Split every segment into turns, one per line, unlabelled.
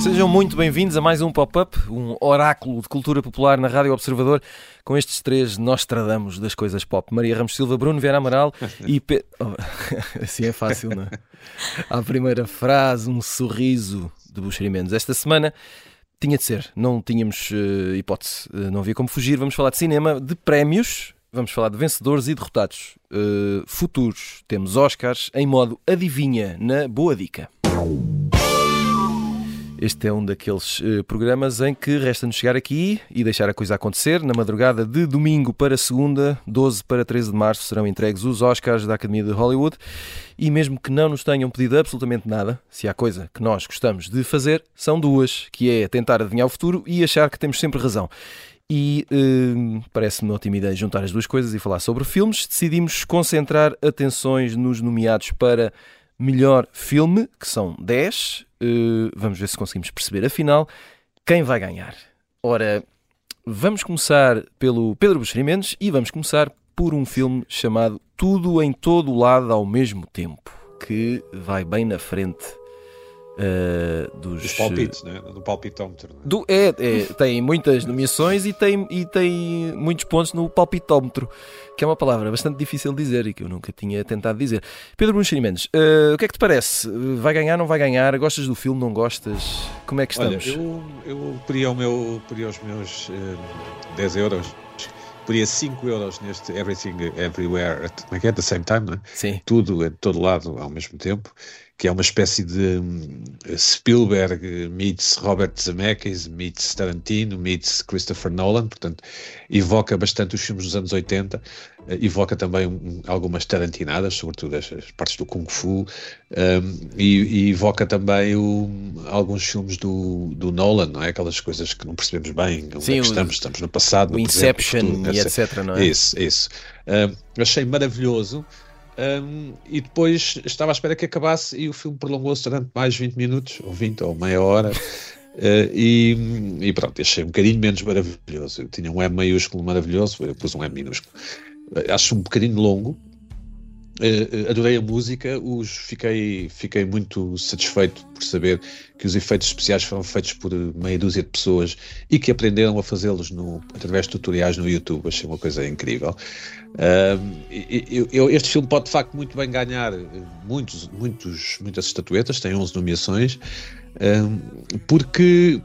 Sejam muito bem-vindos a mais um pop-up, um oráculo de cultura popular na Rádio Observador, com estes três Nostradamus das coisas pop. Maria Ramos Silva, Bruno Vieira Amaral e Pe... Oh, assim é fácil, não é? À primeira frase, um sorriso de Buxeri. Esta semana tinha de ser, não tínhamos uh, hipótese, uh, não havia como fugir. Vamos falar de cinema, de prémios, vamos falar de vencedores e derrotados uh, futuros. Temos Oscars em modo adivinha na Boa Dica. Este é um daqueles uh, programas em que resta-nos chegar aqui e deixar a coisa acontecer. Na madrugada de domingo para segunda, 12 para 13 de março, serão entregues os Oscars da Academia de Hollywood. E mesmo que não nos tenham pedido absolutamente nada, se há coisa que nós gostamos de fazer, são duas, que é tentar adivinhar o futuro e achar que temos sempre razão. E uh, parece-me ótima ideia juntar as duas coisas e falar sobre filmes. Decidimos concentrar atenções nos nomeados para melhor filme, que são 10. Uh, vamos ver se conseguimos perceber afinal quem vai ganhar. Ora, vamos começar pelo Pedro Buxeri Mendes e vamos começar por um filme chamado Tudo em Todo Lado ao Mesmo Tempo, que vai bem na frente Uh, dos,
dos palpites, né? do palpitómetro. Né?
Do, é, é, tem muitas nomeações e tem, e tem muitos pontos no palpitómetro, que é uma palavra bastante difícil de dizer e que eu nunca tinha tentado dizer. Pedro Bruno Mendes, uh, o que é que te parece? Vai ganhar, não vai ganhar? Gostas do filme, não gostas? Como é que estamos?
Olha, eu, eu o meu, poria os meus uh, eh, 10 euros poria 5 euros neste Everything Everywhere at, é é? at the same time, não é?
Sim.
Tudo em todo lado ao mesmo tempo que é uma espécie de um, Spielberg meets Robert Zemeckis, meets Tarantino, meets Christopher Nolan, portanto, evoca bastante os filmes dos anos 80, eh, evoca também um, algumas tarantinadas, sobretudo as, as, partes do Kung Fu, um, e, e, evoca também o, alguns filmes do, do Nolan, não é? Aquelas coisas que não percebemos bem, onde
Sim,
é estamos, estamos no passado,
o
no
Inception
presente,
e etc, não é?
Isso, isso. achei maravilhoso. Um, e depois estava à espera que acabasse e o filme prolongou-se durante mais 20 minutos, ou 20 ou meia hora. Uh, e, e, pronto, achei um bocadinho menos maravilhoso. Eu tinha um M maiúsculo maravilhoso, eu pus um M minúsculo. Uh, acho um bocadinho longo. Uh, adorei a música, os, fiquei, fiquei muito satisfeito por saber que os efeitos especiais foram feitos por meia dúzia de pessoas e que aprenderam a fazê-los através de tutoriais no YouTube. Achei uma coisa incrível. Uh, eu, este filme pode de facto muito bem ganhar eh, muitos, muitos, muitas estatuetas, tem 11 nomeações, uh, porque,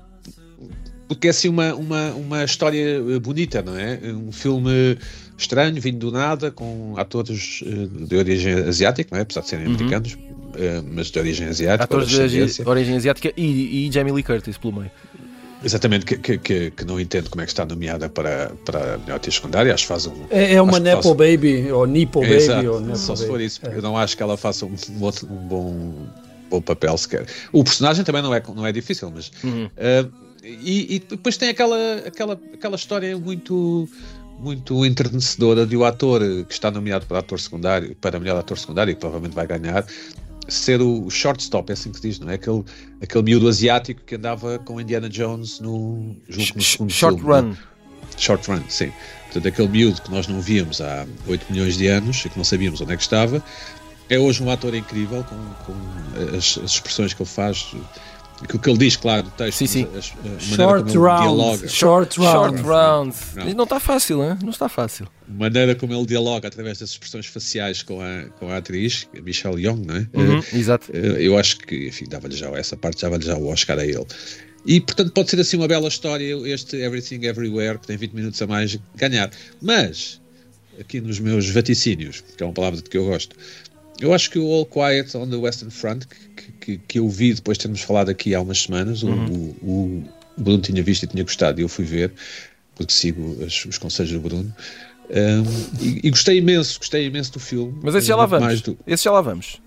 porque é assim uma, uma, uma história bonita, não é? Um filme estranho, vindo do nada, com atores uh, de origem asiática, não é? apesar de serem uhum. americanos, mas de origem asiática.
Atores de origem asiática e, e Jamie Lee Curtis pelo meio.
Exatamente, que, que, que, não entendo como é que está nomeada para, para a melhor atriz secundária, acho que faz um...
É, é uma Nepo. Baby, ou Nipo é, Baby,
exato.
ou Nepo
Só
se
for isso, é. eu não acho que ela faça um, um, outro, um bom, bom papel sequer. O personagem também não é, não é difícil, mas... Uhum. Uh, e, e, depois tem aquela, aquela, aquela história muito muito enternecedora de o ator que está nomeado para ator secundário, para melhor ator secundário, e que provavelmente vai ganhar, ser o shortstop, é assim que se diz, não é? Aquele, aquele miúdo asiático que andava com Indiana Jones no,
junto no segundo Short filme, Run.
Short Run, sim. Portanto, aquele miúdo que nós não víamos há 8 milhões de anos e que não sabíamos onde é que estava, é hoje um ator incrível com, com as, as expressões que ele faz o que ele diz, claro, do texto,
sim, sim.
A, a short round. Short round.
Short round. Não. não está fácil, hein? não está fácil.
A maneira como ele dialoga através das expressões faciais com a, com a atriz, a Michelle Young, não é?
Uhum, uh, exato. Uh,
eu acho que, enfim, dava-lhe já essa parte, já vale já o Oscar a ele. E, portanto, pode ser assim uma bela história este Everything Everywhere, que tem 20 minutos a mais, ganhar. Mas, aqui nos meus vaticínios, que é uma palavra de que eu gosto, eu acho que o All Quiet on the Western Front, que, que, que eu vi depois de termos falado aqui há umas semanas, uhum. o, o, o, Bruno tinha visto e tinha gostado, e eu fui ver, porque sigo as, os conselhos do Bruno. Um, e, e, gostei imenso, gostei imenso do filme.
Mas esse já lá vamos. Do... Esse já lá vamos.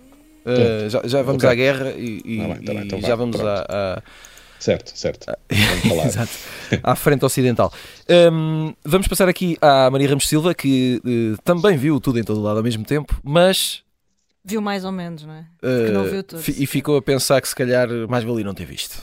Uh, já, já, vamos okay. à guerra e, e, tá bem, tá bem, então e já vamos à,
Certo, certo.
Exato. À frente ocidental. Um, vamos passar aqui à Maria Ramos Silva, que uh, também viu tudo em todo lado ao mesmo tempo, mas
Viu mais ou menos, não é? Porque uh, não viu tudo.
E ficou a pensar que se calhar mais valia não ter visto.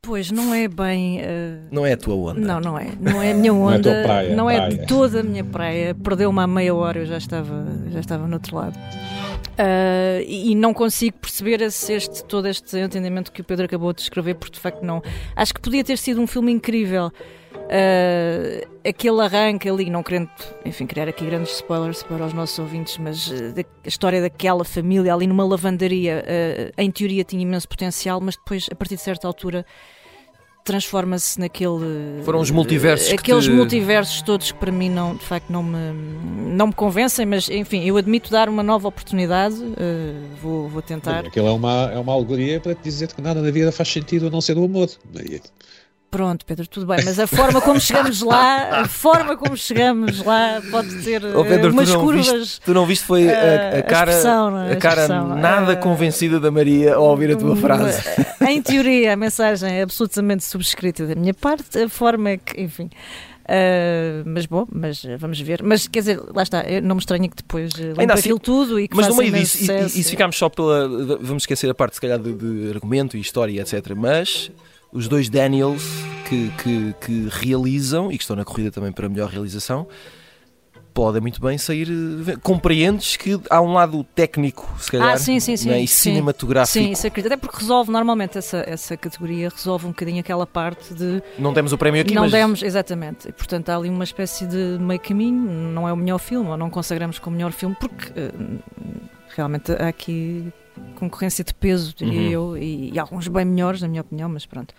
Pois, não é bem. Uh...
Não é a tua onda.
Não, não é. Não é a minha onda. não é, praia, não é de toda a minha praia. Perdeu-me há meia hora, eu já estava, já estava no outro lado. Uh, e não consigo perceber esse, este, todo este entendimento que o Pedro acabou de descrever, porque de facto não. Acho que podia ter sido um filme incrível. Uh, aquele arranque ali, não querendo, enfim, criar aqui grandes spoilers para os nossos ouvintes, mas uh, a história daquela família ali numa lavandaria, em teoria tinha imenso potencial, mas depois, a partir de certa altura, transforma-se naquele.
Foram os multiversos.
Aqueles
te...
multiversos todos que para mim não, de facto não me, não me convencem, mas enfim, eu admito dar uma nova oportunidade, uh, vou, vou tentar.
Aquilo é uma, é uma alegoria para te dizer que nada na vida faz sentido a não ser o amor.
Pronto, Pedro, tudo bem, mas a forma como chegamos lá, a forma como chegamos lá pode ter oh, Pedro, umas
tu
curvas.
Viste, tu não viste foi a, a cara, a, é? a cara nada uh, convencida da Maria ao ouvir a tua frase.
Em teoria, a mensagem é absolutamente subscrita da minha parte, a forma é que, enfim. Uh, mas bom, mas vamos ver. Mas quer dizer, lá está, não me estranha que depois limpe assim, aquilo tudo e que
Mas
no
meio disso, e, e, e se ficarmos só pela. Vamos esquecer a parte, se calhar, de, de argumento e história, etc. Mas os dois Daniels que, que, que, realizam e que estão na corrida também para melhor realização podem muito bem sair. Compreendes que há um lado técnico, se calhar,
ah, sim, sim, sim,
né? e cinematográfico.
Sim, isso acredito. Até porque resolve, normalmente, essa, essa categoria resolve um bocadinho aquela parte de.
Não temos o prémio aqui,
Não
mas...
demos, exatamente. E, portanto, há ali uma espécie de meio caminho. Não é o melhor filme, ou não consagramos como melhor filme, porque uh, realmente há aqui concorrência de peso, diria uhum. eu, e, e, alguns bem melhores, na minha opinião, mas pronto.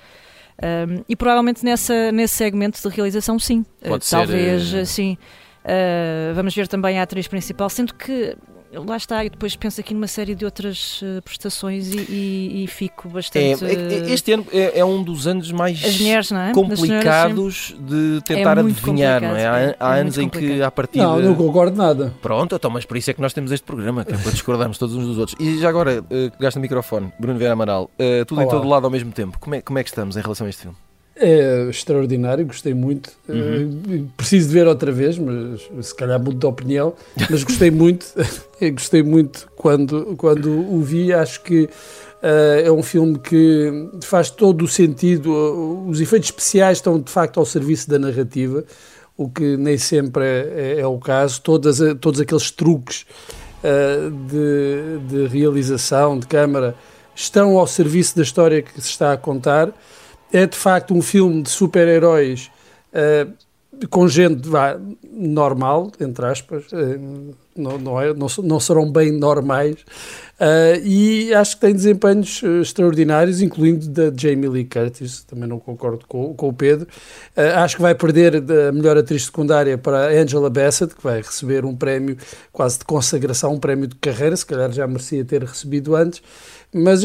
Um, e provavelmente nessa, nesse segmento de realização, sim.
Pode
uh, talvez,
ser, uh...
sim. Uh, vamos ver também a atriz principal, sendo que lá está, e depois penso aqui numa série de outras uh, prestações e, e, e, fico bastante. É,
é, este ano é, é, um dos anos mais mulheres, é? complicados de tentar
é
adivinhar, não é? Há,
é
há anos em que a partir.
Não, não concordo nada.
Pronto, então, mas por isso é que nós temos este programa, que é para discordarmos todos uns dos outros. E já agora, uh, gasta o microfone, Bruno Vera Amaral, uh, tudo Olá. em todo lado ao mesmo tempo. Como é, como é que estamos em relação a este filme?
É extraordinário, gostei muito. Uhum. Uh, preciso de ver outra vez, mas se calhar mudo de opinião. Mas gostei muito, gostei muito quando, quando o vi. Acho que uh, é um filme que faz todo o sentido. Os efeitos especiais estão de facto ao serviço da narrativa, o que nem sempre é, é, é o caso. Todas, todos aqueles truques uh, de, de realização, de câmara, estão ao serviço da história que se está a contar é de facto um filme de super-heróis uh, com gente vá, normal, entre aspas, uh, não, não, é, não, não, serão bem normais, uh, e acho que tem desempenhos extraordinários, incluindo da Jamie Lee Curtis, também não concordo com, com o Pedro. acho que vai perder a melhor atriz secundária para Angela Bassett, que vai receber um prémio quase de consagração, um prémio de carreira, se calhar já merecia ter recebido antes, mas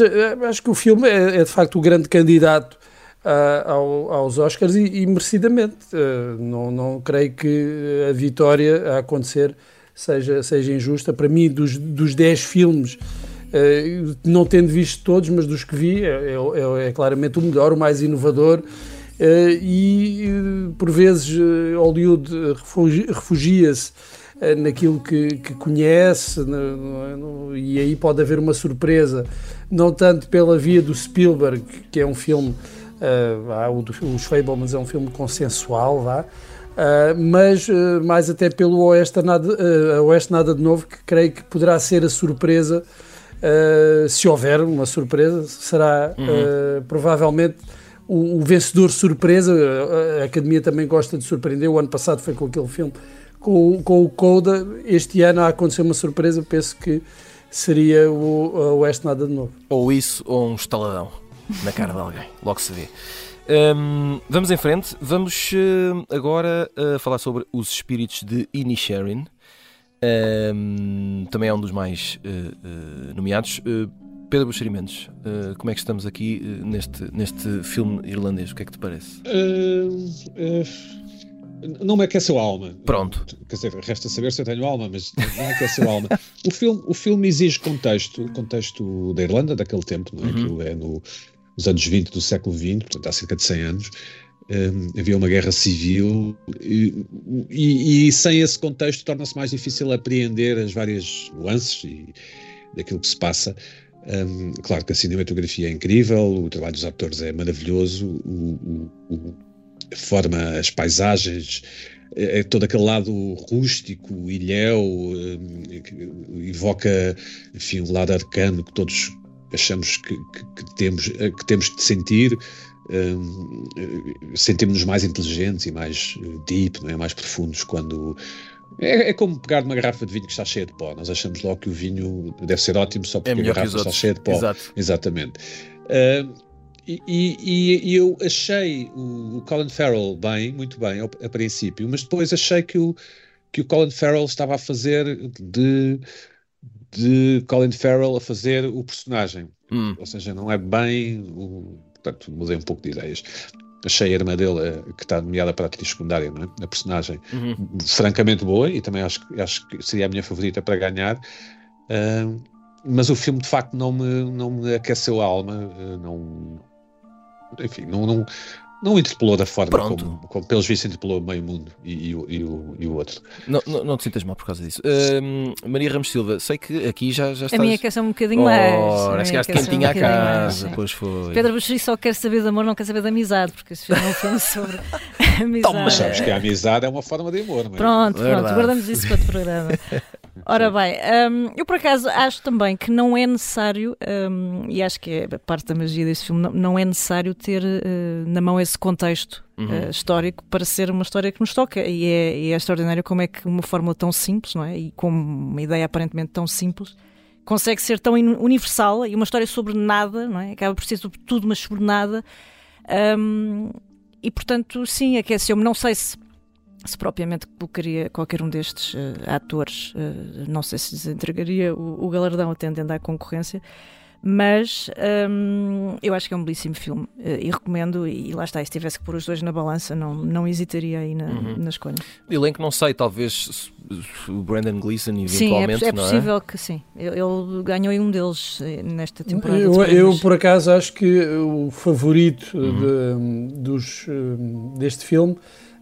acho que o filme é, é de facto o grande candidato uh, ao, aos Oscars e, e merecidamente. Uh, não, não creio que a vitória a acontecer seja, seja injusta. Para mim, dos, dos 10 filmes, uh, não tendo visto todos, mas dos que vi, é, é, é claramente o melhor, o mais inovador. e por vezes Hollywood refugia-se naquilo que, que conhece no, no, e aí pode haver uma surpresa, não tanto pela via do Spielberg, que é um filme Uh, o, os Fablemans é um filme consensual, vá. Uh, mas uh, mais até pelo Oeste nada, uh, Oeste nada de Novo, que creio que poderá ser a surpresa, se houver uma surpresa, será uhum. provavelmente o, o, vencedor surpresa. A Academia também gosta de surpreender. O ano passado foi com aquele filme com, com o Coda. Este ano a acontecer uma surpresa, penso que seria o Oeste nada de Novo.
Ou isso, ou um estaladão na cara de alguém. Logo se vê. Um, vamos em frente. Vamos uh, agora uh, falar sobre os espíritos de Inisherin. Um, também é um dos mais uh, nomeados. Pedro Buxerimentos, como é que estamos aqui neste, neste filme irlandês? O que é que te parece?
não me aqueceu a alma.
Pronto.
Quer dizer, resta saber se eu tenho alma, mas não aqueceu a alma. O filme, o filme exige contexto, contexto da Irlanda daquele tempo, não é? Uhum. Aquilo é no, nos anos 20 do século XX, portanto há cerca de 100 anos, um, havia uma guerra civil e, e, e sem esse contexto torna-se mais difícil apreender as várias nuances e daquilo que se passa. Um, claro que a cinematografia é incrível, o trabalho dos atores é maravilhoso, o, o, o, forma, as paisagens, é, é todo aquele lado rústico, ilhéu, um, evoca enfim, um lado arcano que todos achamos que, que, que temos, que temos de sentir. Um, sentimos-nos mais inteligentes e mais deep, não é? mais profundos quando é, é, como pegar uma garrafa de vinho que está cheia de pó. Nós achamos logo que o vinho deve ser ótimo só porque é a garrafa está cheia de pó.
Exato.
Exatamente. Uh, e, e, e, eu achei o, o, Colin Farrell bem, muito bem, ao, a princípio, mas depois achei que o, que o Colin Farrell estava a fazer de, de Colin Farrell a fazer o personagem. Hum. Ou seja, não é bem o. Portanto, mudei um pouco de ideias achei a irmã dele, eh, que está nomeada para a atriz secundária, não é? a personagem, uhum. francamente boa e também acho, acho que seria a minha favorita para ganhar. Uh, mas o filme de facto não me, não me aqueceu a alma, uh, não, enfim, não, não, não interpelou da forma como, como, pelos vistos, interpelou meio mundo e, e, e, o, e o outro.
Não, não, não, te sintas mal por causa disso. Uh, Maria Ramos Silva, sei que aqui já, já estás...
A minha quer um bocadinho oh, mais.
Chegaste quentinha um à casa, pois foi.
Pedro Buxeri só quer saber de amor, não quer saber de amizade, porque esse filme é um filme sobre amizade. Toma,
sabes que a amizade é uma forma de amor. Mas...
Pronto, pronto, guardamos isso para o programa. Ora bem, um, eu por acaso acho também que não é necessário, um, e acho que é parte da magia desse filme, não, não é necessário ter uh, na mão esse contexto uhum. uh, histórico para ser uma história que nos toca. E é, e é extraordinário como é que uma fórmula tão simples, não é? E com uma ideia aparentemente tão simples, consegue ser tão universal e uma história sobre nada, não é? Acaba por ser sobre tudo, mas sobre nada. Um, e portanto, sim, aqueceu-me. Não sei se se propriamente colocaria qualquer um destes uh, atores, uh, não sei se lhes entregaria o, o galardão atendendo à concorrência, mas um, eu acho que é um belíssimo filme uh, e recomendo. E, e, lá está, se tivesse que pôr os dois na balança, não, não hesitaria aí na, uhum. na escolha.
O elenco, não sei, talvez o Brandon Gleeson, eventualmente.
Sim, é,
é, é
possível que sim. Ele, ele ganhou um deles nesta temporada.
Eu, eu, por acaso, acho que o favorito uhum. de, dos, deste filme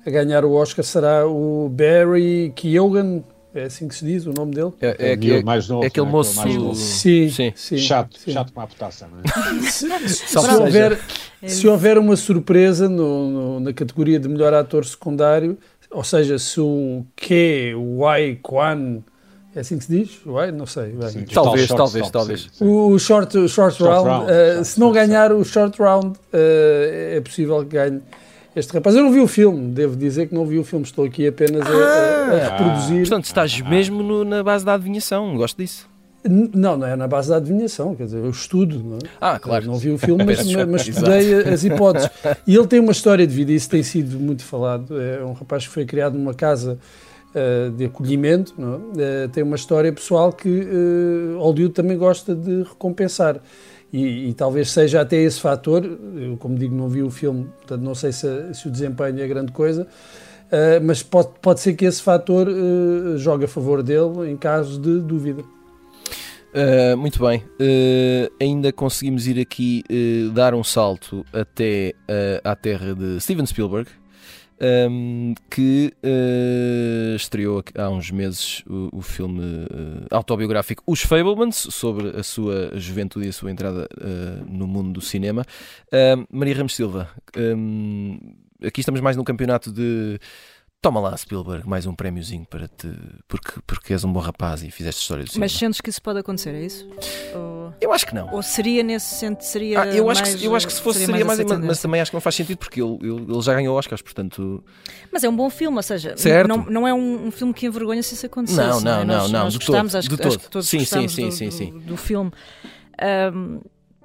a ganhar o Oscar será o Barry Keoghan, é assim que se diz o nome dele?
É, é, é, é mais novo, é aquele né? moço mais
novo. Sim, sim,
sim, chato, sim. chato com a putaça, não é?
se, se, houver, se houver uma surpresa no, no, na categoria de melhor ator secundário, ou seja, se o Ke Wai Kwan é assim que se diz? Uai, não sei.
Sim, talvez, short, talvez, stop, talvez.
Sim, sim. O short, short, short round, round uh, short, se não ganhar o short round, uh, é possível que ganhe este rapaz. Eu não vi o filme, devo dizer que não vi o filme, estou aqui apenas a, a, a reproduzir.
Portanto, estás mesmo no, na base da adivinhação, gosto disso.
Não, não é na base da adivinhação, quer dizer, eu estudo, não é?
Ah, claro.
Eu não vi o filme, mas, mas estudei as hipóteses. E ele tem uma história de vida, isso tem sido muito falado. É um rapaz que foi criado numa casa uh, de acolhimento, não é? uh, tem uma história pessoal que uh, Hollywood também gosta de recompensar. E, e, talvez seja até esse fator, eu como digo não vi o filme, portanto não sei se, se o desempenho é grande coisa, uh, mas pode, pode ser que esse fator uh, jogue a favor dele em caso de dúvida.
Uh, muito bem, ainda conseguimos ir aqui dar um salto até à terra de Steven Spielberg, um, que uh, estreou há uns meses o, o filme uh, autobiográfico Os Fablemans, sobre a sua juventude e a sua entrada uh, no mundo do cinema. Maria Ramos Silva, um, aqui estamos mais num campeonato de Toma lá, Spielberg, mais um prémiozinho para te. Porque, porque és um bom rapaz e fizeste história do cinema.
Mas sentes que isso pode acontecer, é isso?
Ou... Eu acho que não.
Ou seria nesse sentido? Seria
ah, eu, acho
mais,
que, eu acho que se fosse seria, mais. mais mas, também acho que não faz sentido porque ele, ele, já ganhou Oscars, portanto.
Mas é um bom filme, ou seja,
certo.
Não, não é um, um filme que envergonha se isso acontecesse.
Não, não, não.
Nós,
não,
nós
de
gostamos,
todo,
acho,
de todo.
acho que todos
sim, sim, sim,
do,
sim, sim.
Do, do filme. Um,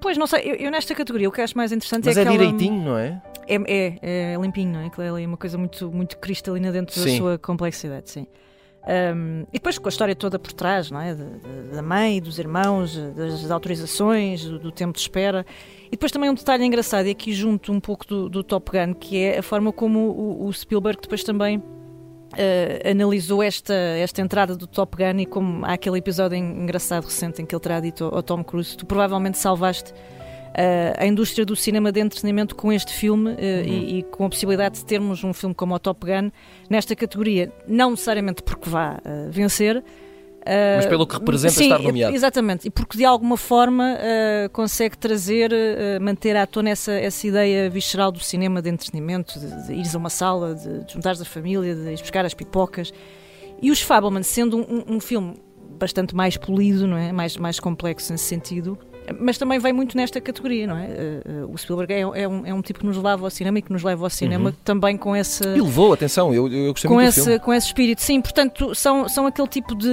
Pois, não sei, eu, eu, nesta categoria o que acho mais interessante
Mas
é,
é
aquela...
direitinho, não é?
É, é, é limpinho, não é? Aquilo é uma coisa muito, muito cristalina dentro sim. da sua complexidade, sim. Um, e depois com a história toda por trás, não é? Da, mãe, dos irmãos, das autorizações, do, do, tempo de espera. E depois também um detalhe engraçado, e aqui junto um pouco do, do Top Gun, que é a forma como o, o Spielberg depois também Uh, analisou esta, esta entrada do Top Gun e como há aquele episódio engraçado recente em que ele terá dito ao, ao Tom Cruise: Tu provavelmente salvaste uh, a indústria do cinema de entretenimento com este filme uh, uhum. e, e, com a possibilidade de termos um filme como o Top Gun nesta categoria, não necessariamente porque vá vencer.
Uh, Mas pelo que representa sim, estar nomeado.
Exatamente, e porque de alguma forma uh, consegue trazer, uh, manter à tona essa, essa ideia visceral do cinema de entretenimento, de, de ires a uma sala, de, de juntares a família, de ir buscar as pipocas. E os Fableman, sendo um, um filme bastante mais polido, não é? mais, mais complexo nesse sentido, mas também vem muito nesta categoria, não é? Uh, uh, o Spielberg é, é, um, é um tipo que nos leva ao cinema e que nos leva ao cinema uhum. também com esse.
E levou, atenção, eu, eu gostei
com
muito
esse,
do filme.
Com esse espírito, sim, portanto, são, são aquele tipo de,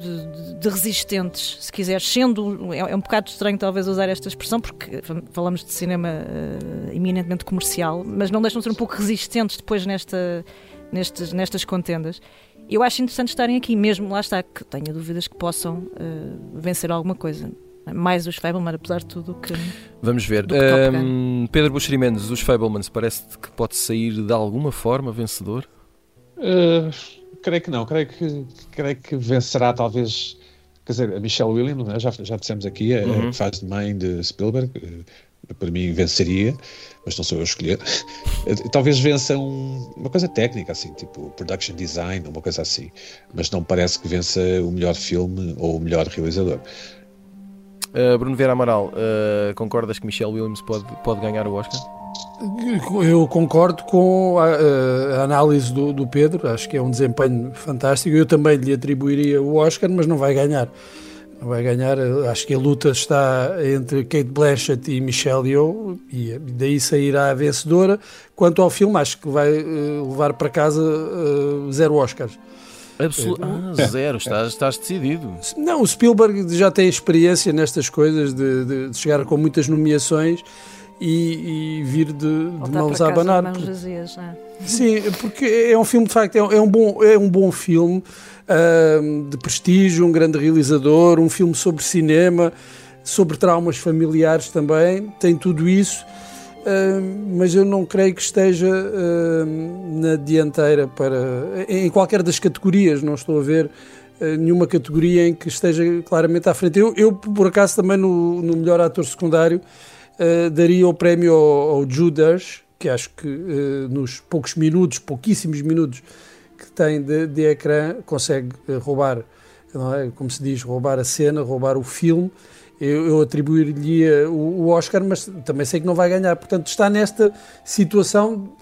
de, de resistentes, se quiseres, sendo. É, é, um bocado estranho talvez usar esta expressão, porque falamos de cinema uh, eminentemente comercial, mas não deixam de ser um pouco resistentes depois nesta, nestes, nestas contendas. Eu acho interessante estarem aqui, mesmo lá está, que tenha dúvidas que possam uh, vencer alguma coisa mais os Fableman, apesar de tudo que.
Vamos ver. Um, Pedro Buxeri Mendes, os Fablemans, parece que pode sair de alguma forma vencedor?
Uh, creio que não, creio que, creio que vencerá talvez. Quer dizer, a Michelle Williams, né? já, já dissemos aqui, uhum. que faz de mãe de Spielberg, uh, para mim venceria, mas não sou eu a escolher. talvez vença um, uma coisa técnica, assim, tipo production design, uma coisa assim, mas não parece que vença o melhor filme ou o melhor realizador.
Uh, Bruno Vieira Amaral, uh, concordas que Michelle Williams pode, pode ganhar o Oscar?
Eu concordo com a, a análise do, do, Pedro, acho que é um desempenho fantástico. Eu também lhe atribuiria o Oscar, mas não vai ganhar. Não vai ganhar, acho que a luta está entre Kate Blanchett e Michelle Yeoh e daí sairá a vencedora. Quanto ao filme, acho que vai uh, levar para casa zero Oscars.
Absol ah, zero, estás, estás decidido.
Não, o Spielberg já tem experiência nestas coisas de, de, de chegar com muitas nomeações e, e vir de, de mãos a abanar.
Mãos vazias, é?
Sim, porque é um filme de facto, é, é um, bom, é um bom filme uh, de prestígio, um grande realizador, um filme sobre cinema, sobre traumas familiares também, tem tudo isso mas eu não creio que esteja uh, na dianteira para em qualquer das categorias, não estou a ver uh, nenhuma categoria em que esteja claramente à frente. Eu, eu por acaso, também no, no melhor ator secundário daria o prémio ao, ao Judas, que acho que nos poucos minutos, pouquíssimos minutos que tem de, de ecrã, consegue roubar, é? como se diz, roubar a cena, roubar o filme eu, eu atribuir-lhe o, o Oscar, mas também sei que não vai ganhar. Portanto, está nesta situação.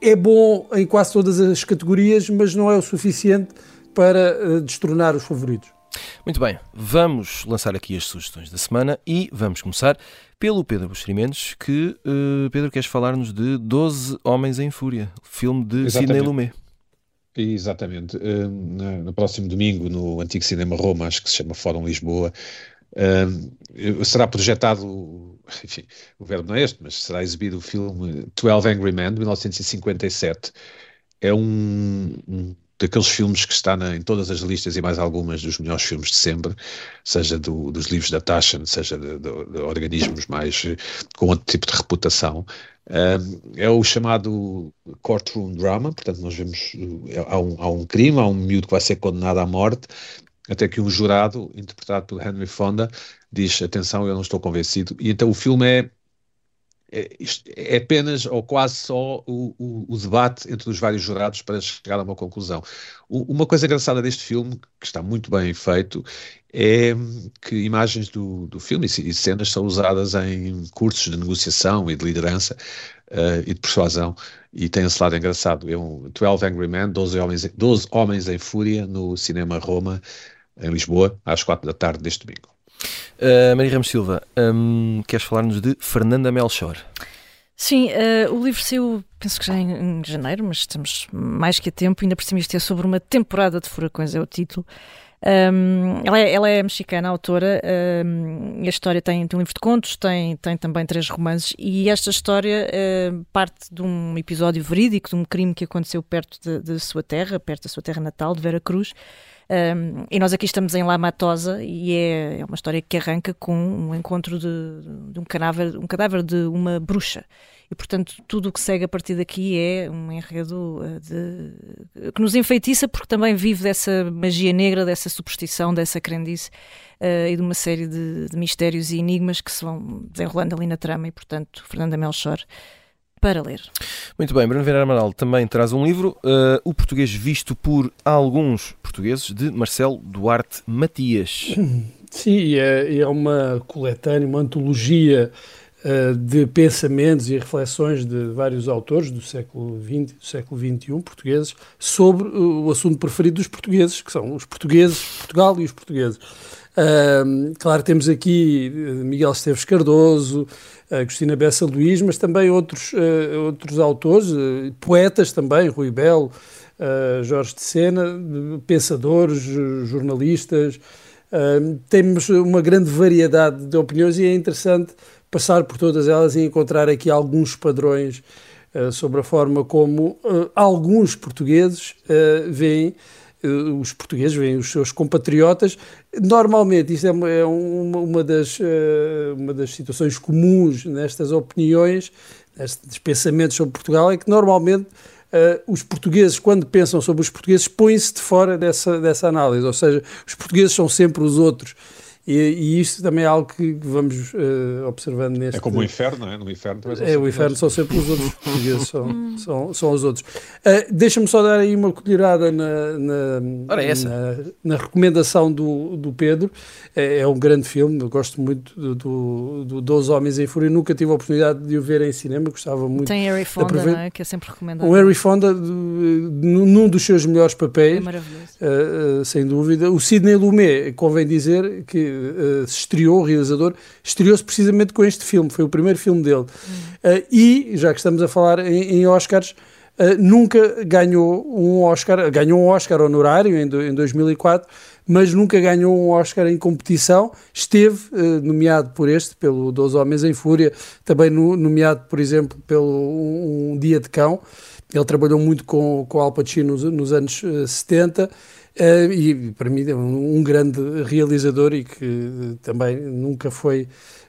É bom em quase todas as categorias, mas não é o suficiente para uh, destronar os favoritos.
Muito bem, vamos lançar aqui as sugestões da semana e vamos começar pelo Pedro Buxerimentos, que, uh, Pedro, queres falar-nos de 12 Homens em Fúria, filme de Sidney Lumet.
Exatamente. Uh, no próximo domingo, no antigo Cinema Roma, acho que se chama Fórum Lisboa, Uh, será projetado, enfim, o verbo não é este, mas será exibido o filme 12 Angry Men, de 1957. É um, um daqueles filmes que está na, em todas as listas e mais algumas dos melhores filmes de sempre, seja do, dos livros da Taschen, seja de, de, de, organismos mais com outro tipo de reputação. é o chamado courtroom drama, portanto nós vemos há um, há um crime, há um miúdo que vai ser condenado à morte até que um jurado, interpretado pelo Henry Fonda, diz: Atenção, eu não estou convencido. E então o filme é, é, é apenas ou quase só o, o, o, debate entre os vários jurados para chegar a uma conclusão. O, uma coisa engraçada deste filme, que está muito bem feito, é que imagens do, do filme e cenas são usadas em cursos de negociação e de liderança uh, e de persuasão. E tem esse lado engraçado. É um 12 Angry Men, 12 homens, 12 homens em fúria no cinema Roma em Lisboa, às quatro da tarde deste domingo.
Uh, Maria Ramos Silva, um, queres falar-nos de Fernanda Melchor?
Sim, uh, o livro saiu, penso que já em, em, janeiro, mas estamos mais que a tempo. Ainda por cima, isto é sobre uma temporada de furacões, é o título. Um, ela, é, ela, é, mexicana, autora, um, e a história tem, tem um livro de contos, tem, tem também três romances, e esta história uh, parte de um episódio verídico, de um crime que aconteceu perto de, de sua terra, perto da sua terra natal, de Vera Cruz. Um, e nós aqui estamos em La Matosa e é, é uma história que arranca com um encontro de, de, um, cadáver, um cadáver de uma bruxa. E, portanto, tudo o que segue a partir daqui é um enredo uh, de, que nos enfeitiça, porque também vive dessa magia negra, dessa superstição, dessa crendice uh, e de uma série de, de, mistérios e enigmas que se vão desenrolando ali na trama. E, portanto, Fernanda Melchor para ler.
Muito bem, Bruno Vieira Amaral também traz um livro, uh, O Português Visto por Alguns Portugueses, de Marcelo Duarte Matias.
Sim, é, é uma coletânea, uma antologia uh, de pensamentos e reflexões de vários autores do século XX, do século XXI, portugueses, sobre o assunto preferido dos portugueses, que são os portugueses, Portugal e os portugueses. Uh, claro, temos aqui eh, Miguel Esteves Cardoso, Agostina Bessa Luís, mas também outros, uh, outros autores, uh, poetas também, Rui Belo, Jorge de Sena, pensadores, jornalistas. temos uma grande variedade de opiniões e é interessante passar por todas elas e encontrar aqui alguns padrões sobre a forma como alguns portugueses veem eh, os portugueses veem os seus compatriotas. Normalmente, isto é, é uma, uma, das, eh, uma das situações comuns nestas opiniões, nestes pensamentos sobre Portugal, é que normalmente Uh, os portugueses, quando pensam sobre os portugueses, põem-se de fora dessa, dessa análise, ou seja, os portugueses são sempre os outros. E, e isto também é algo que vamos uh, observando neste...
É como o inferno, não é? No inferno também
são É, o inferno são sempre os outros portugueses, são, são, são os outros. Uh, Deixa-me só dar aí uma colherada na, na, na, na, recomendação do, do Pedro. É, é, um grande filme, eu gosto muito do, do, do Dois Homens em Fúria, nunca tive a oportunidade de o ver em cinema, gostava muito.
Tem Harry Fonda, não é? Que é sempre recomendado.
O Harry Fonda, num dos seus melhores papéis, é maravilhoso. Uh, sem dúvida. O Sidney Lumet, convém dizer que uh, se estreou, o realizador, estreou-se precisamente com este filme, foi o primeiro filme dele. Uh, e, já que estamos a falar em, em Oscars, Uh, nunca ganhou um Oscar, ganhou um Oscar honorário em, do, em 2004, mas nunca ganhou um Oscar em competição. Esteve uh, nomeado por este, pelo Dois Homens em Fúria, também no, nomeado, por exemplo, pelo um, um, Dia de Cão. Ele trabalhou muito com, com Al Pacino nos, nos anos uh, 70 Uh, e para mim é um, um, grande realizador e que também nunca foi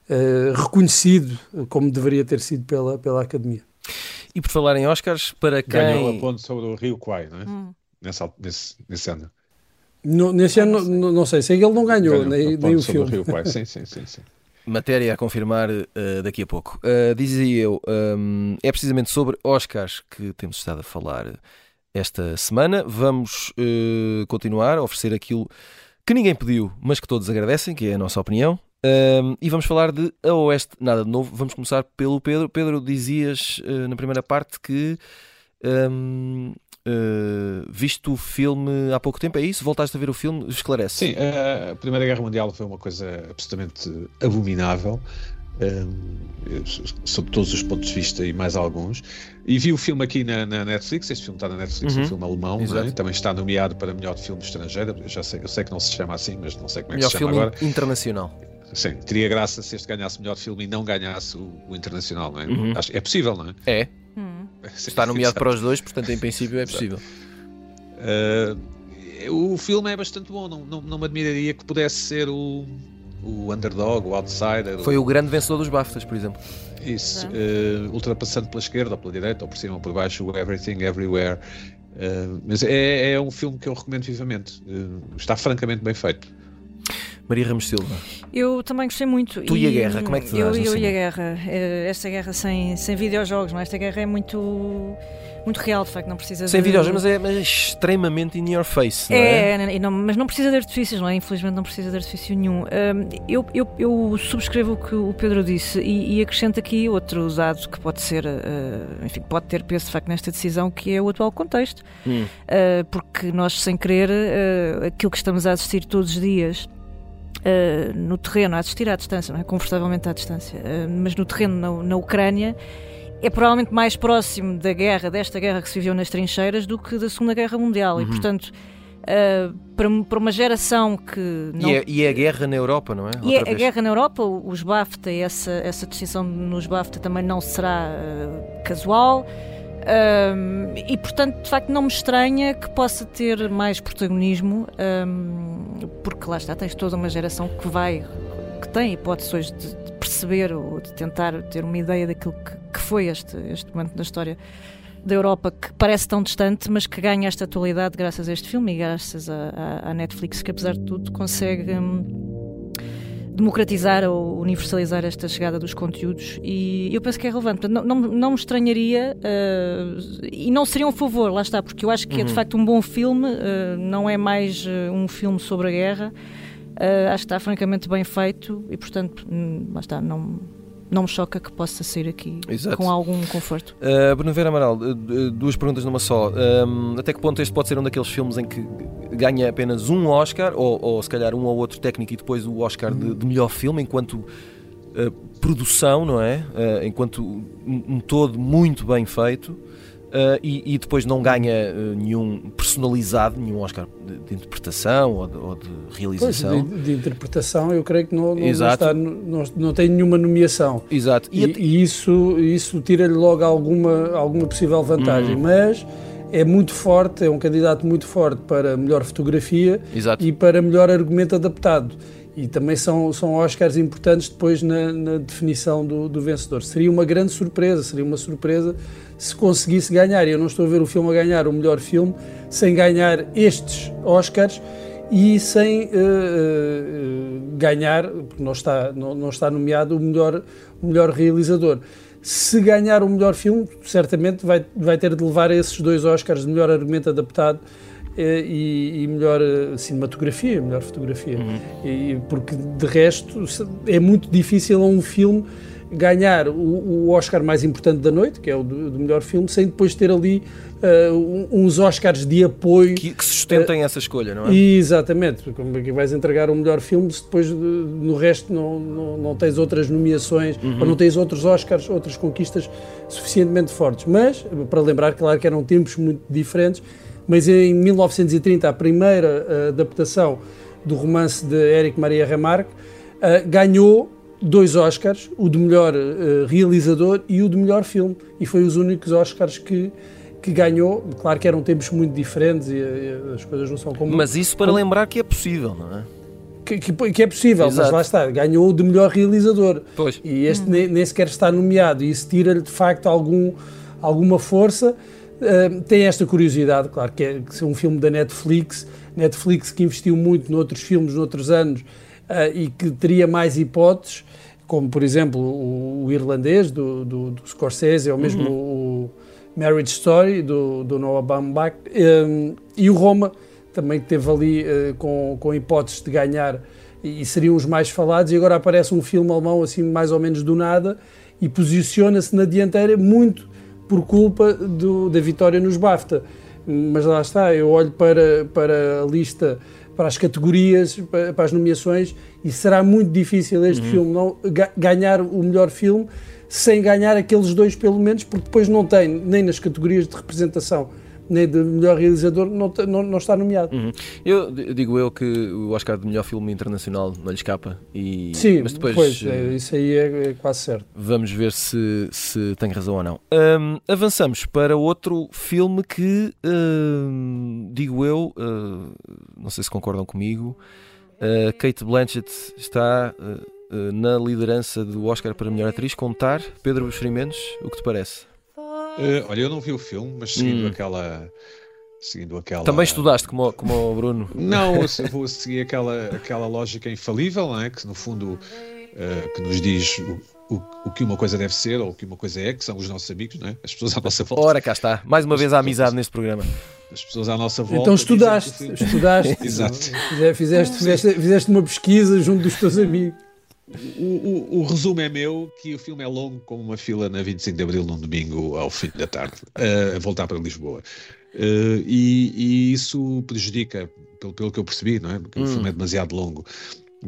uh, reconhecido como deveria ter sido pela, pela Academia.
E por falar em Oscars, para quem.
Ganhou a ponte sobre o Rio Kwai, não é? Hum. Nesse, nesse, nesse ano.
No, nesse ano, não, não sei, sei que ele não ganhou, ganhou nem, nem o filme. O Rio
Kwai. sim, sim, sim, sim.
Matéria a confirmar uh, daqui a pouco. Uh, dizia eu, um, é precisamente sobre Oscars que temos estado a falar esta semana. Vamos uh, continuar a oferecer aquilo que ninguém pediu, mas que todos agradecem, que é a nossa opinião. Um, e vamos falar de A Oeste, nada de novo. Vamos começar pelo Pedro. Pedro, dizias uh, na primeira parte que um, uh, eh, viste o filme há pouco tempo, é isso? Voltaste a ver o filme? Esclarece.
Sim, a Primeira Guerra Mundial foi uma coisa absolutamente abominável sob todos os pontos de vista e mais alguns. E vi o filme aqui na, na Netflix. Este filme está na Netflix, uhum. um filme alemão, é? também está nomeado para melhor filme estrangeiro. Eu já sei, eu sei que não se chama assim, mas não sei como é
melhor
que se chama
filme
agora.
internacional.
Sim, teria graça se este ganhasse melhor filme e não ganhasse o, o internacional, não é? Uhum. Acho, é possível, não é?
É. Uhum. Está nomeado para os dois, portanto, em princípio, é possível.
Uh, o filme é bastante bom, não, não, não me admiraria que pudesse ser o o underdog, o outsider.
Foi o, o grande vencedor dos BAFTAs, por exemplo.
Isso, uh, ultrapassando pela esquerda ou pela direita, ou por cima ou por baixo, o Everything Everywhere. Uh, mas é, é, um filme que eu recomendo vivamente. Uh, está francamente bem feito.
Maria Ramos Silva.
Eu também gostei muito.
Tu e, e a guerra, como é que te
Eu, eu e a guerra. Esta guerra sem, sem videojogos, não é? Esta guerra é muito muito real, de facto, não precisa
Sem
de...
videojogos, mas é, mas é extremamente in your face,
não
é?
É, não, mas não precisa de artifícios, não é? Infelizmente não precisa de artifício nenhum. Um, eu, eu, eu, subscrevo o que o Pedro disse e, e acrescento aqui outro dado que pode ser, uh, enfim, pode ter peso, de facto, nesta decisão, que é o atual contexto. Hum. Uh, porque nós, sem querer, uh, aquilo que estamos a assistir todos os dias Uh, no terreno, a assistir à distância, não é? confortavelmente à distância, uh, mas no terreno na, na Ucrânia, é provavelmente mais próximo da guerra, desta guerra que se viveu nas trincheiras, do que da Segunda Guerra Mundial. Uhum. E, portanto, uh, para, para, uma geração que.
Não... E, é, e é a guerra na Europa, não é?
Outra e é, a guerra na Europa, os BAFTA, essa, essa distinção nos BAFTA também não será uh, casual. Um, e portanto, de facto, não me estranha que possa ter mais protagonismo, um, porque lá está, tens toda uma geração que vai, que tem hipóteses de, de perceber ou de tentar ter uma ideia daquilo que, que foi este, este momento da história da Europa que parece tão distante, mas que ganha esta atualidade graças a este filme e graças à Netflix, que apesar de tudo consegue. Hum, democratizar ou universalizar esta chegada dos conteúdos e eu penso que é relevante. Não, não, não me estranharia uh, e não seria um favor, lá está, porque eu acho que uhum. é de uhum. facto um bom filme, uh, não é mais uh, um filme sobre a guerra. acho que está francamente bem feito e, portanto, hum, lá está, não não me choca que possa sair aqui Exato. com algum conforto.
Uh, Bruno Vera Amaral, uh, duas perguntas numa só. Um, até que ponto este pode ser um daqueles filmes em que ganha apenas um Oscar, ou, ou se calhar um ou outro técnico e depois o Oscar de, de melhor filme, enquanto uh, produção, não é? enquanto um, um todo muito bem feito. Uh, e, e, depois não ganha uh, nenhum personalizado, nenhum Oscar de, de interpretação ou de, ou de realização.
Pois, de, de, interpretação, eu creio que não, não, está, não, não, tem nenhuma nomeação.
Exato.
E, e, e isso, isso tira-lhe logo alguma, alguma possível vantagem. Hum. Mas é muito forte, é um candidato muito forte para melhor fotografia Exato. e para melhor argumento adaptado. E também são, são Oscars importantes depois na, na definição do, do vencedor. Seria uma grande surpresa, seria uma surpresa se conseguisse ganhar. Eu não estou a ver o filme a ganhar o melhor filme sem ganhar estes Oscars e sem uh, uh, ganhar, porque não está, não, não está nomeado o melhor, o melhor realizador. Se ganhar o melhor filme, certamente vai, vai ter de levar esses dois Oscars de melhor argumento adaptado e, e, melhor cinematografia, melhor fotografia. Uhum. E, porque de resto é muito difícil a um filme ganhar o, o, Oscar mais importante da noite, que é o do, do melhor filme, sem depois ter ali uh, uns Oscars de apoio.
Que, que sustentem uh, essa escolha, não é?
Exatamente. Como é que vais entregar o melhor filme se depois no resto não, não, não tens outras nomeações uhum. ou não tens outros Oscars, outras conquistas suficientemente fortes. Mas, para lembrar, claro que eram tempos muito diferentes, mas em 1930, a primeira uh, adaptação do romance de Éric Maria Remarque, ganhou dois Oscars, o de melhor uh, realizador e o de melhor filme, e foi os únicos Oscars que, que ganhou. Claro que eram tempos muito diferentes e, e as coisas não são como.
Mas isso para como, lembrar que é possível, não é?
Que, que, que é possível, Exato. mas lá está, ganhou o de melhor realizador.
Pois.
E este hum. nem, nem, sequer está nomeado, e isso tira-lhe de facto algum, alguma força. Uh, tem esta curiosidade, claro, que é, que é um filme da Netflix, Netflix que investiu muito noutros filmes, noutros anos, e que teria mais hipóteses, como por exemplo o, o irlandês do, do, do, Scorsese, ou mesmo uhum. o Marriage Story do, do Noah Baumbach, um, eh, e o Roma, também teve ali uh, com, com hipóteses de ganhar e, e seriam os mais falados, e agora aparece um filme alemão assim mais ou menos do nada e posiciona-se na dianteira muito por culpa do, da vitória nos BAFTA. Mas lá está, eu olho para, para a lista para as categorias, para, as nomeações, e será muito difícil este uhum. filme não, ganhar o melhor filme sem ganhar aqueles dois, pelo menos, porque depois não tem, nem nas categorias de representação, nem de melhor realizador, não, não, não está nomeado.
Uhum. Eu digo eu que o Oscar de melhor filme internacional não lhe escapa. E...
Sim, mas depois, pois, é, isso aí é, é, quase certo.
Vamos ver se, se tem razão ou não. Um, avançamos para outro filme que, um, digo eu, uh, não sei se concordam comigo, uh, Kate Blanchett está. Uh, na liderança do Oscar para melhor atriz, contar Pedro Buxerimentos, o que te parece?
Uh, olha, eu não vi o filme, mas seguindo hum. aquela. Seguindo aquela...
Também estudaste como, como o Bruno?
Não, eu vou seguir aquela, aquela lógica infalível, não é? que no fundo uh, que nos diz o, o, o, que uma coisa deve ser ou o que uma coisa é, que são os nossos amigos, não é? as pessoas à nossa volta.
Ora, cá está, mais uma vez a amizade neste programa.
As pessoas à nossa volta.
Então estudaste, estudaste, Exato. Fizeste, fizeste, fizeste uma pesquisa junto dos teus amigos.
O, o, o, resumo é meu que o filme é longo como uma fila na 25 de Abril num domingo ao fim da tarde, uh, a voltar para Lisboa. Uh, e, e, isso prejudica, pelo, pelo que eu percebi, não é? Porque hum. o filme é demasiado longo.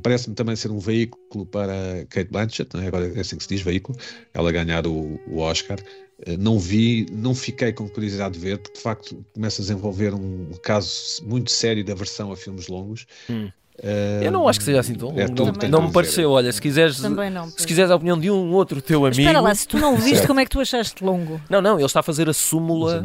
Parece-me também ser um veículo para Kate Blanchett, não é? agora é assim que se diz, veículo, ela ganhar o, o Oscar. Uh, não vi, não fiquei com curiosidade de ver, porque de facto começa a desenvolver um caso muito sério de aversão a filmes longos.
Hum. Uh, eu não acho que seja assim tão é, longo. não me pareceu. Olha, se quiseres, não, se quiseres a opinião de um outro teu amigo. Mas
espera lá, se tu não viste, como é que tu achaste longo?
Não, não, ele está a fazer a súmula.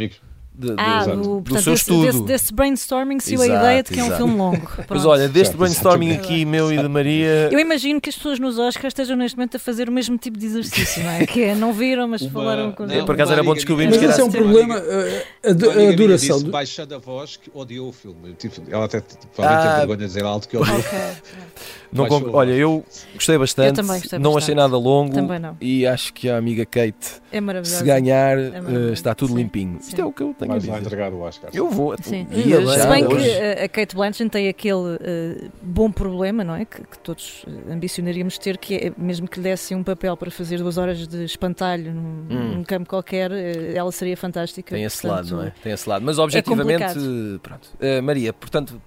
De, ah, do, do portanto, seu
desse,
estudo.
Desse, desse brainstorming se a ideia de que exato. é um filme longo.
Mas olha, deste brainstorming aqui, meu e de Maria.
Eu imagino que as pessoas nos Oscars estejam neste momento a fazer o mesmo tipo de exercício, não é? Que é, não viram, mas uma, falaram com
não, Por acaso era bom descobrirmos
que era
esse
é um problema, eh, a, a, a duração. Disse,
baixando a voz, que odiou o filme. Tipo, ela até provavelmente ah, tem vergonha de dizer alto que odiou.
Não olha, eu gostei bastante. Eu gostei não bastante. achei nada longo.
Também não.
E acho que a amiga Kate,
é
se ganhar, é uh, está tudo Sim. limpinho.
Sim.
Isto é o que eu tenho Mas a dizer.
vai entregar o Oscar.
Eu vou.
Sim. Se bem que a Kate Blanchett tem aquele uh, bom problema, não é? Que, que, todos ambicionaríamos ter, que é mesmo que lhe desse um papel para fazer duas horas de espantalho num, hum. num campo qualquer, uh, ela seria fantástica.
Tem esse portanto, lado, não é? Tem esse lado. Mas é objetivamente, é pronto. Maria, portanto,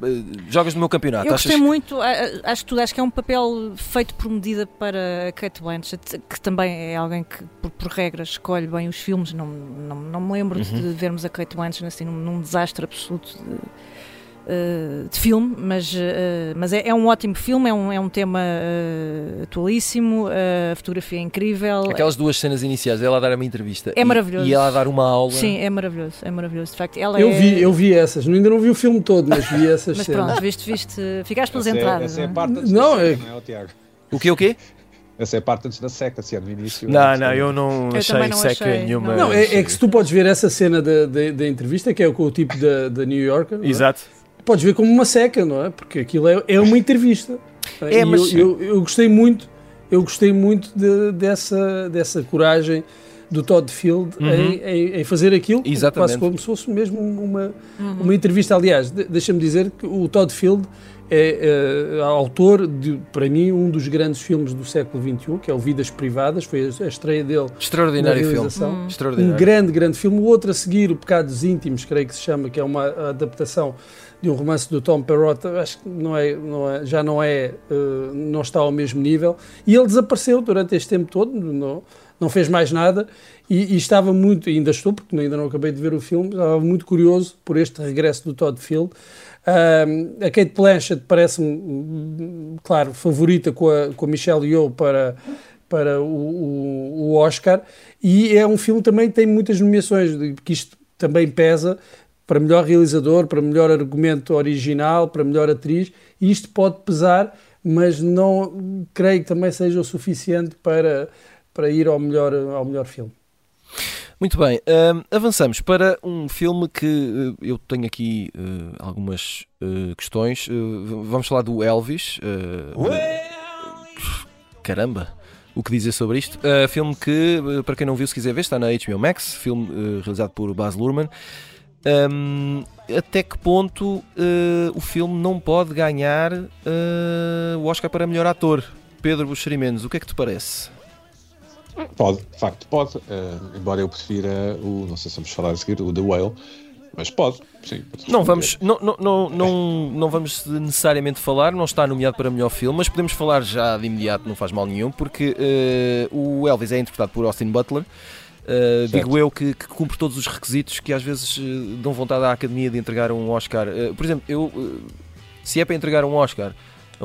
jogas no meu campeonato.
Eu gostei muito, acho que tudo, acho que é um papel feito por medida para Kate Blanchett, que também é alguém que, por, por regras, escolhe bem os filmes. Não, não, não me lembro uhum. de vermos a Kate Blanchett assim, num, num desastre absoluto. De, Uh, de filme, mas, uh, mas é, é, um ótimo filme, é um, é um tema uh, atualíssimo, a fotografia é incrível.
Aquelas duas cenas iniciais, ela a dar uma entrevista
é
e,
maravilhoso.
e ela a dar uma aula.
Sim, é maravilhoso, é maravilhoso. De facto, ela
eu,
é...
vi, eu vi essas, ainda não vi o filme todo, mas vi essas
mas
cenas.
pronto, viste, viste, ficaste pelas essa entradas.
É, essa é a parte
não, não é...
não é, Tiago?
O quê, o quê?
Essa é a parte antes da seca, se é no início.
Não, não, eu não eu achei não seca achei, nenhuma.
Não, é, é, que se tu podes ver essa cena da, da, da entrevista, que é com o tipo da, da New Yorker.
É? Exato.
É? Podes ver como uma seca, não é? Porque aquilo é, é uma entrevista.
É, e mas...
eu, eu, eu, gostei muito, eu gostei muito de, dessa, dessa coragem do Todd Field uhum. em, em, em, fazer aquilo,
Exatamente.
quase como se fosse mesmo uma, uhum. uma entrevista. Aliás, deixa-me dizer que o Todd Field é, é autor de, para mim, um dos grandes filmes do século XXI, que é o Vidas Privadas, foi a, a estreia dele.
Extraordinário filme. Hum. Extraordinário.
Um grande, grande filme. O outro a seguir, O Pecados Íntimos, creio que se chama, que é uma adaptação de um romance do Tom Perrotta, acho que não é, não é, já não é, uh, não está ao mesmo nível. E ele desapareceu durante este tempo todo, não, não fez mais nada e, e, estava muito, ainda estou, porque ainda não acabei de ver o filme, estava muito curioso por este regresso do Todd Field. A Kate Blanchett parece-me, claro, favorita com a, com a Michelle Yeoh para, para o, o, o, Oscar e é um filme também que tem muitas nomeações, que isto também pesa para melhor realizador, para melhor argumento original, para melhor atriz, e isto pode pesar, mas não creio que também seja o suficiente para, para ir ao melhor, ao melhor filme.
Muito bem, uh, avançamos para um filme que uh, eu tenho aqui uh, algumas eh, questões. vamos falar do Elvis. Caramba! O que dizer sobre isto? filme que, para quem não viu, se quiser ver, está na HBO Max. Filme realizado por Baz Luhrmann. Um, até que ponto o filme não pode ganhar o Oscar para melhor ator? Pedro Buxerimenos, o que é que te parece?
Pode, de facto, pode. Uh, embora eu prefira o, não sei se vamos falar a seguir, o The Whale, mas pode, sim. Pode
não vamos, não, não, não, não, não vamos necessariamente falar, não está nomeado para melhor filme, mas podemos falar já de imediato, não faz mal nenhum, porque uh, o Elvis é interpretado por Austin Butler. Uh, digo eu que, que, cumpre todos os requisitos que às vezes dão vontade à academia de entregar um Oscar. Por exemplo, eu, se é para entregar um Oscar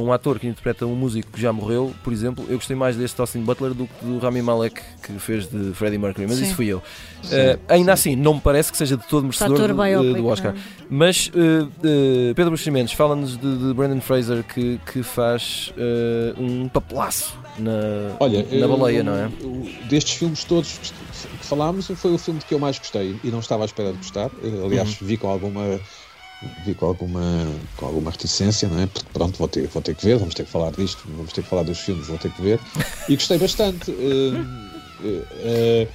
um ator que interpreta um músico que já morreu, por exemplo, eu gostei mais deste Austin Butler do que do Rami Malek que fez de Freddie Mercury, mas Sim. isso fui eu. Uh, ainda assim, não me parece que seja de todo merecedor do, do, Oscar. Não. Mas uh, uh, Pedro Buximentos fala-nos de, de, Brandon Fraser que, que faz um papelaço na, Olha, na baleia, não é?
Destes filmes todos que falámos, foi o filme que eu mais gostei e não estava à espera de gostar. Aliás, uhum. vi com alguma vi com alguma, com alguma reticência, não é? Porque pronto, vou ter, vou ter que ver, vamos ter que falar disto, vamos ter que falar dos filmes, vou ter que ver. E gostei bastante. Uh,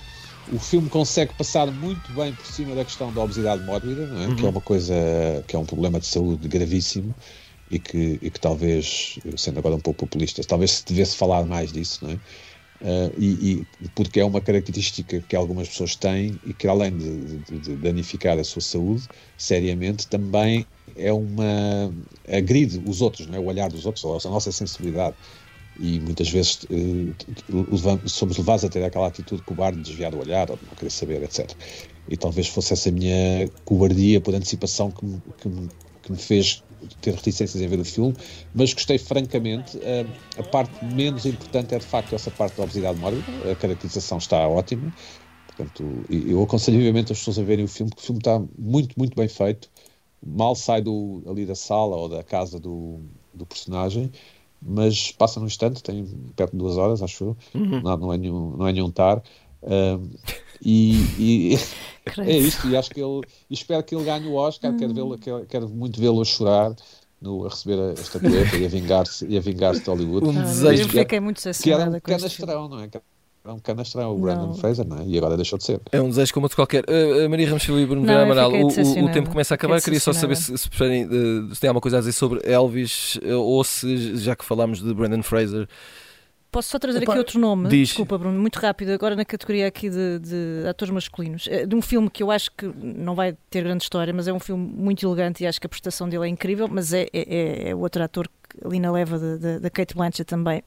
o filme consegue passar muito bem por cima da questão da obesidade mórbida, não é? Uhum. que é uma coisa, que é um problema de saúde gravíssimo e que, e que talvez, sendo agora um pouco populista, talvez se devesse falar mais disso, não é? Uh, e, e, porque é uma característica que algumas pessoas têm e que além de, de, de, danificar a sua saúde seriamente também é uma agride os outros, não é? o olhar dos outros, a nossa sensibilidade e muitas vezes uh, somos levados a ter aquela atitude cobarde de desviar o olhar ou de não querer saber, etc. E talvez fosse essa minha cobardia por antecipação que me, que me, que me fez ter reticências em ver o filme, mas gostei francamente. A, a parte menos importante é de facto essa parte da obesidade mórbida, a caracterização está ótima. Portanto, eu aconselho vivamente as pessoas a verem o filme, porque o filme está muito, muito bem feito. Mal sai do, ali da sala ou da casa do, do personagem, mas passa num instante, tem perto de duas horas, acho eu. Uhum. Não, não, é nenhum, não é nenhum tar. Um, e, e é isto, e acho que ele espero que ele ganhe o Oscar, quero, vê-lo, quero, quero muito vê-lo a chorar no, a receber a estatueta e a vingar-se e a vingar-se de Hollywood.
Um desejo eu fiquei muito
que era um canastrão, não é? Era um canastrão o Brandon não. Fraser, não é? E agora deixou de ser.
É um desejo como outro qualquer. Uh, Maria Ramos Filho e Bruno Vieira Amaral, o, o, tempo começa a acabar. Queria só saber se, se, uh, se tem alguma coisa a dizer sobre Elvis uh, ou se, já que falámos de Brandon Fraser,
Posso só trazer Opa, aqui outro nome? Diz. Desculpa, Bruno, muito rápido, agora na categoria aqui de, de, atores masculinos. É de um filme que eu acho que não vai ter grande história, mas é um filme muito elegante e acho que a prestação dele é incrível, mas é, é, é, é outro ator ali na leva da Kate Blanchett também.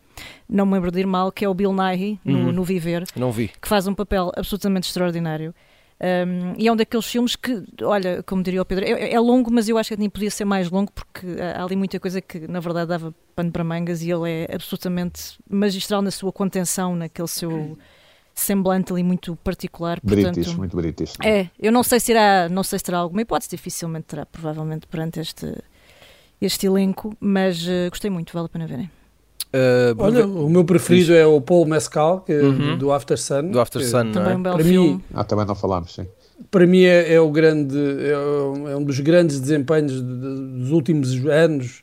Não me lembro de ir mal, que é o Bill Nighy, no, uhum. no Viver.
Não vi.
Que faz um papel absolutamente extraordinário. Um, e é um daqueles filmes que, olha, como diria o Pedro, é, é, longo, mas eu acho que nem podia ser mais longo porque há ali muita coisa que na verdade dava pano para mangas e ele é absolutamente magistral na sua contenção, naquele seu semblante ali muito particular.
Portanto, British, muito British.
É, eu não sei se irá, não sei se terá alguma hipótese, dificilmente terá, provavelmente perante este, este elenco, mas uh, gostei muito, vale a pena verem.
Uh, Olha, o meu preferido é o Paul Mescal, que, uhum. do After Sun.
Do After Sun,
também
é?
um belo
para
filme.
Mim, ah, também não falámos, sim.
Para mim é, é o grande, é, é, um dos grandes desempenhos de, de, dos últimos anos,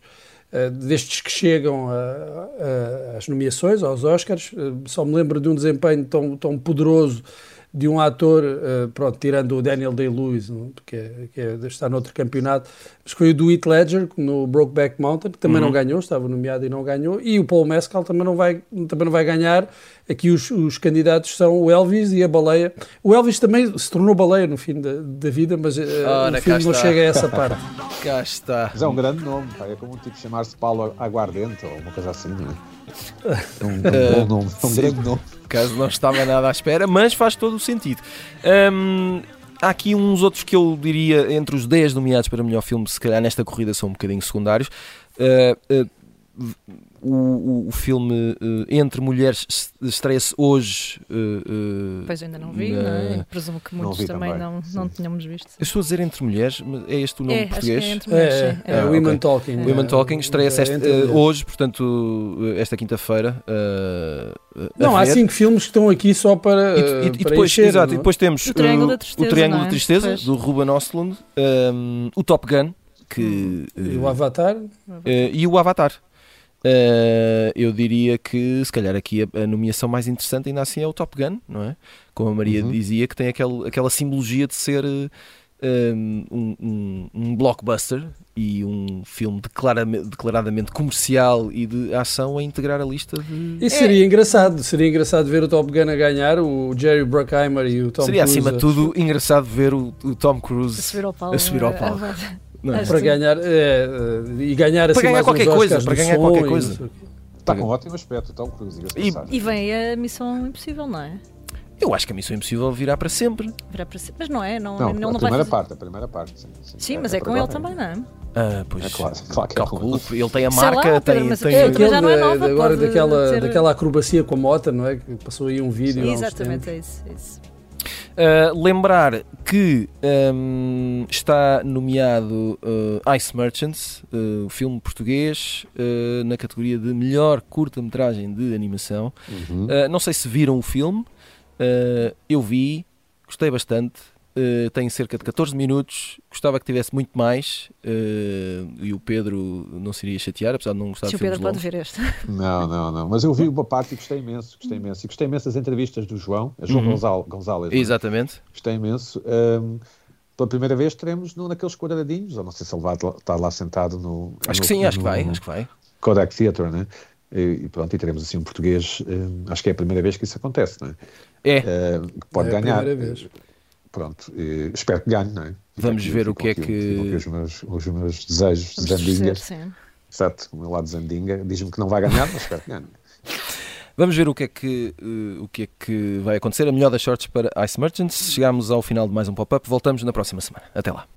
uh, destes que chegam às nomeações, aos Oscars. Uh, só me lembro de um desempenho tão, tão poderoso de um ator, uh, pronto, tirando o Daniel Day-Lewis, que, é, que é, está noutro campeonato, mas foi o do Heath Ledger no Brokeback Mountain, que também uhum. não ganhou, estava nomeado e não ganhou, e o Paul Mescal também não vai, também não vai ganhar. Aqui os, os candidatos são o Elvis e a Baleia. O Elvis também se tornou baleia no fim da, da vida, mas uh, o filme não chega a essa parte.
cá está.
Mas é um grande nome, pá. é como um tipo chamar-se Paulo Aguardente ou uma coisa assim, não é? Um, um bom nome, um grande nome.
Caso não estava nada à espera, mas faz todo o sentido. Um, há aqui uns outros que eu diria entre os 10 nomeados para melhor filme, se calhar nesta corrida são um bocadinho secundários. Uh, uh, o, o, filme uh, Entre Mulheres estreia-se hoje.
Uh, pois ainda não vi, na... não é? presumo que muitos não também, também, não, não tínhamos visto.
Eu estou a dizer Entre Mulheres, é este o nome
é,
português?
Acho que é Entre Mulheres, é,
é, é, é Women okay. Talking.
Women Talking estreia-se uh, hoje, portanto, esta quinta-feira.
não, há cinco filmes que estão aqui só para. E, e, para
depois,
encher,
exato, e depois temos
o Triângulo da Tristeza,
o Triângulo da Tristeza do Ruben Ostlund, um, o Top Gun. Que,
e o Avatar?
e o Avatar. Uh, eu diria que se calhar aqui a, a, nomeação mais interessante ainda assim é o Top Gun, não é? Como a Maria uhum. dizia, que tem aquele, aquela simbologia de ser uh, um, um, um, blockbuster e um filme declaradamente, declaradamente comercial e de ação a integrar a lista de.
Isso seria é. engraçado, seria engraçado ver o Top Gun a ganhar, o Jerry Bruckheimer e o Tom
seria,
Cruise.
Seria acima de tudo engraçado ver o, o Tom Cruise
a subir ao palco.
A subir ao palco.
Não, para ganhar é, e ganhar assim
para ganhar qualquer coisa, para ganhar qualquer coisa.
Está com um ótimo aspecto, Tom Cruise.
E, e vem a Missão Impossível, não é?
Eu acho que a Missão Impossível virá para sempre.
Virá para sempre. Mas não é? Não,
não,
não,
não a primeira parte, a primeira parte. Sim,
sim, sim mas é, é com ele também, não é?
Ah, pois.
É claro, claro que é
calculo, ele tem a marca, lá, tem,
mas tem, aquele, já não é nova, agora daquela, ter... daquela acrobacia com a moto, não é? Que passou aí um vídeo.
Sim, exatamente, é isso. É isso.
Uh, lembrar que um, está nomeado uh, Ice Merchants, uh, filme português, na categoria de melhor curta-metragem de animação. Uhum. não sei se viram o filme, eu vi, gostei bastante. Uh, tem cerca de 14 minutos. Gostava que tivesse muito mais. Uh, e o Pedro não se iria chatear, apesar de não gostar
Se
de filmes
o Pedro pode ver este.
Não, não, não. Mas eu vi uma parte e gostei imenso. Gostei imenso. E gostei imenso das entrevistas do João, a João uhum. Gonzalez.
É? Exatamente.
Gostei imenso. Um, pela primeira vez teremos no, naqueles quadradinhos, ou não sei se ele vai estar lá sentado no.
Acho
no,
que sim, no, acho que vai. Acho que vai.
Kodak Theatre, né? E, pronto, e teremos assim um português. Um, acho que é a primeira vez que isso acontece, não é?
É.
Uh, pode
é
ganhar.
A primeira vez
pronto, eh, espero que ganhe, não é?
Vamos ver o que é que.
Os meus, os meus desejos de Zandinga. Exato, o meu lado Zandinga diz-me que não vai ganhar, mas espero que ganhe.
Vamos ver o que, é que, uh, o que é que vai acontecer. A melhor das sortes para Ice Merchants. Chegámos ao final de mais um pop-up. Voltamos na próxima semana. Até lá.